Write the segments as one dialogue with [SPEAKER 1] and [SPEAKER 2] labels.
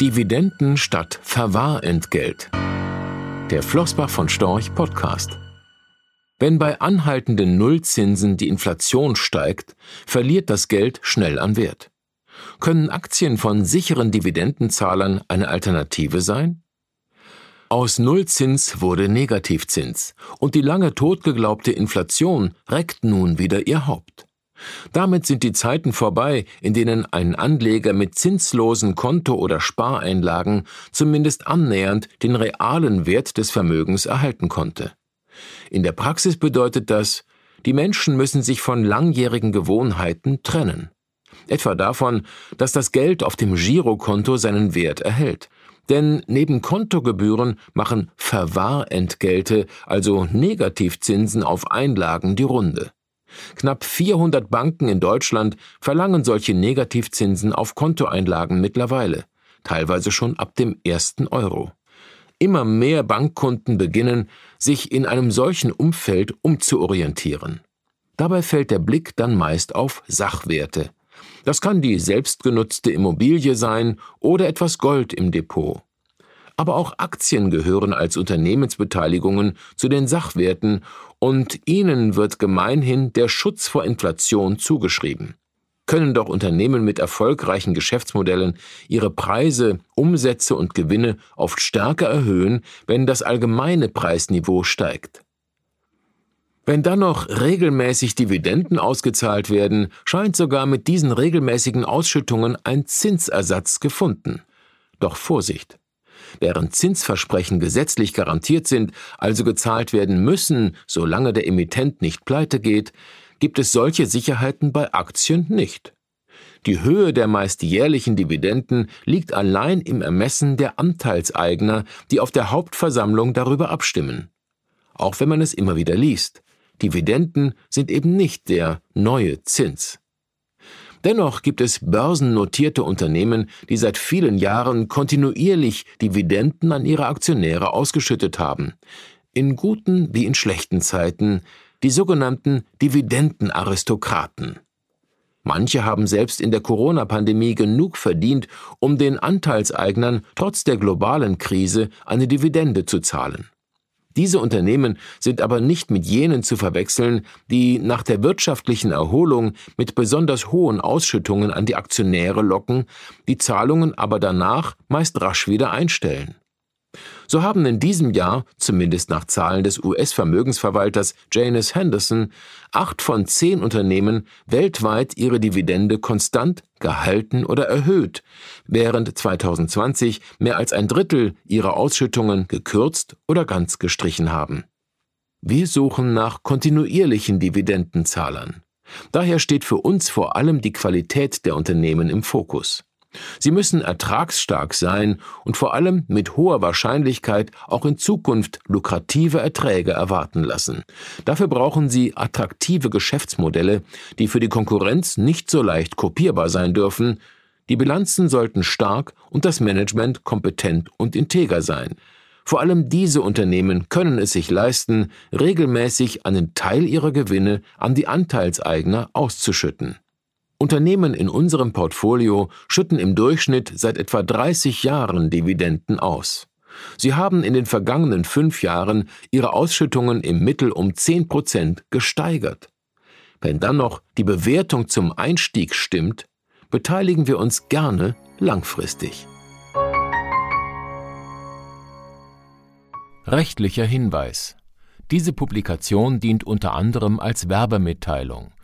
[SPEAKER 1] Dividenden statt Verwahrentgelt. Der Flossbach von Storch Podcast. Wenn bei anhaltenden Nullzinsen die Inflation steigt, verliert das Geld schnell an Wert. Können Aktien von sicheren Dividendenzahlern eine Alternative sein? Aus Nullzins wurde Negativzins und die lange totgeglaubte Inflation reckt nun wieder ihr Haupt. Damit sind die Zeiten vorbei, in denen ein Anleger mit zinslosen Konto- oder Spareinlagen zumindest annähernd den realen Wert des Vermögens erhalten konnte. In der Praxis bedeutet das, die Menschen müssen sich von langjährigen Gewohnheiten trennen. Etwa davon, dass das Geld auf dem Girokonto seinen Wert erhält. Denn neben Kontogebühren machen Verwahrentgelte, also Negativzinsen auf Einlagen, die Runde. Knapp 400 Banken in Deutschland verlangen solche Negativzinsen auf Kontoeinlagen mittlerweile, teilweise schon ab dem ersten Euro. Immer mehr Bankkunden beginnen, sich in einem solchen Umfeld umzuorientieren. Dabei fällt der Blick dann meist auf Sachwerte. Das kann die selbstgenutzte Immobilie sein oder etwas Gold im Depot. Aber auch Aktien gehören als Unternehmensbeteiligungen zu den Sachwerten und ihnen wird gemeinhin der Schutz vor Inflation zugeschrieben. Können doch Unternehmen mit erfolgreichen Geschäftsmodellen ihre Preise, Umsätze und Gewinne oft stärker erhöhen, wenn das allgemeine Preisniveau steigt. Wenn dann noch regelmäßig Dividenden ausgezahlt werden, scheint sogar mit diesen regelmäßigen Ausschüttungen ein Zinsersatz gefunden. Doch Vorsicht! Während Zinsversprechen gesetzlich garantiert sind, also gezahlt werden müssen, solange der Emittent nicht pleite geht, gibt es solche Sicherheiten bei Aktien nicht. Die Höhe der meist jährlichen Dividenden liegt allein im Ermessen der Anteilseigner, die auf der Hauptversammlung darüber abstimmen. Auch wenn man es immer wieder liest. Dividenden sind eben nicht der neue Zins. Dennoch gibt es börsennotierte Unternehmen, die seit vielen Jahren kontinuierlich Dividenden an ihre Aktionäre ausgeschüttet haben. In guten wie in schlechten Zeiten die sogenannten Dividendenaristokraten. Manche haben selbst in der Corona-Pandemie genug verdient, um den Anteilseignern trotz der globalen Krise eine Dividende zu zahlen. Diese Unternehmen sind aber nicht mit jenen zu verwechseln, die nach der wirtschaftlichen Erholung mit besonders hohen Ausschüttungen an die Aktionäre locken, die Zahlungen aber danach meist rasch wieder einstellen. So haben in diesem Jahr, zumindest nach Zahlen des US-Vermögensverwalters Janus Henderson, acht von zehn Unternehmen weltweit ihre Dividende konstant gehalten oder erhöht, während 2020 mehr als ein Drittel ihrer Ausschüttungen gekürzt oder ganz gestrichen haben. Wir suchen nach kontinuierlichen Dividendenzahlern. Daher steht für uns vor allem die Qualität der Unternehmen im Fokus. Sie müssen ertragsstark sein und vor allem mit hoher Wahrscheinlichkeit auch in Zukunft lukrative Erträge erwarten lassen. Dafür brauchen Sie attraktive Geschäftsmodelle, die für die Konkurrenz nicht so leicht kopierbar sein dürfen. Die Bilanzen sollten stark und das Management kompetent und integer sein. Vor allem diese Unternehmen können es sich leisten, regelmäßig einen Teil ihrer Gewinne an die Anteilseigner auszuschütten. Unternehmen in unserem Portfolio schütten im Durchschnitt seit etwa 30 Jahren Dividenden aus. Sie haben in den vergangenen fünf Jahren ihre Ausschüttungen im Mittel um 10 Prozent gesteigert. Wenn dann noch die Bewertung zum Einstieg stimmt, beteiligen wir uns gerne langfristig.
[SPEAKER 2] Rechtlicher Hinweis. Diese Publikation dient unter anderem als Werbemitteilung.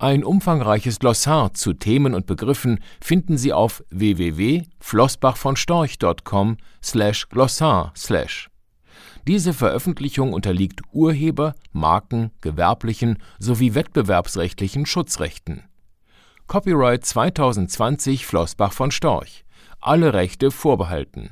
[SPEAKER 2] ein umfangreiches Glossar zu Themen und Begriffen finden Sie auf www.flossbachvonstorch.com/glossar/. Diese Veröffentlichung unterliegt Urheber-, Marken-, gewerblichen sowie wettbewerbsrechtlichen Schutzrechten. Copyright 2020 Flossbach von Storch. Alle Rechte vorbehalten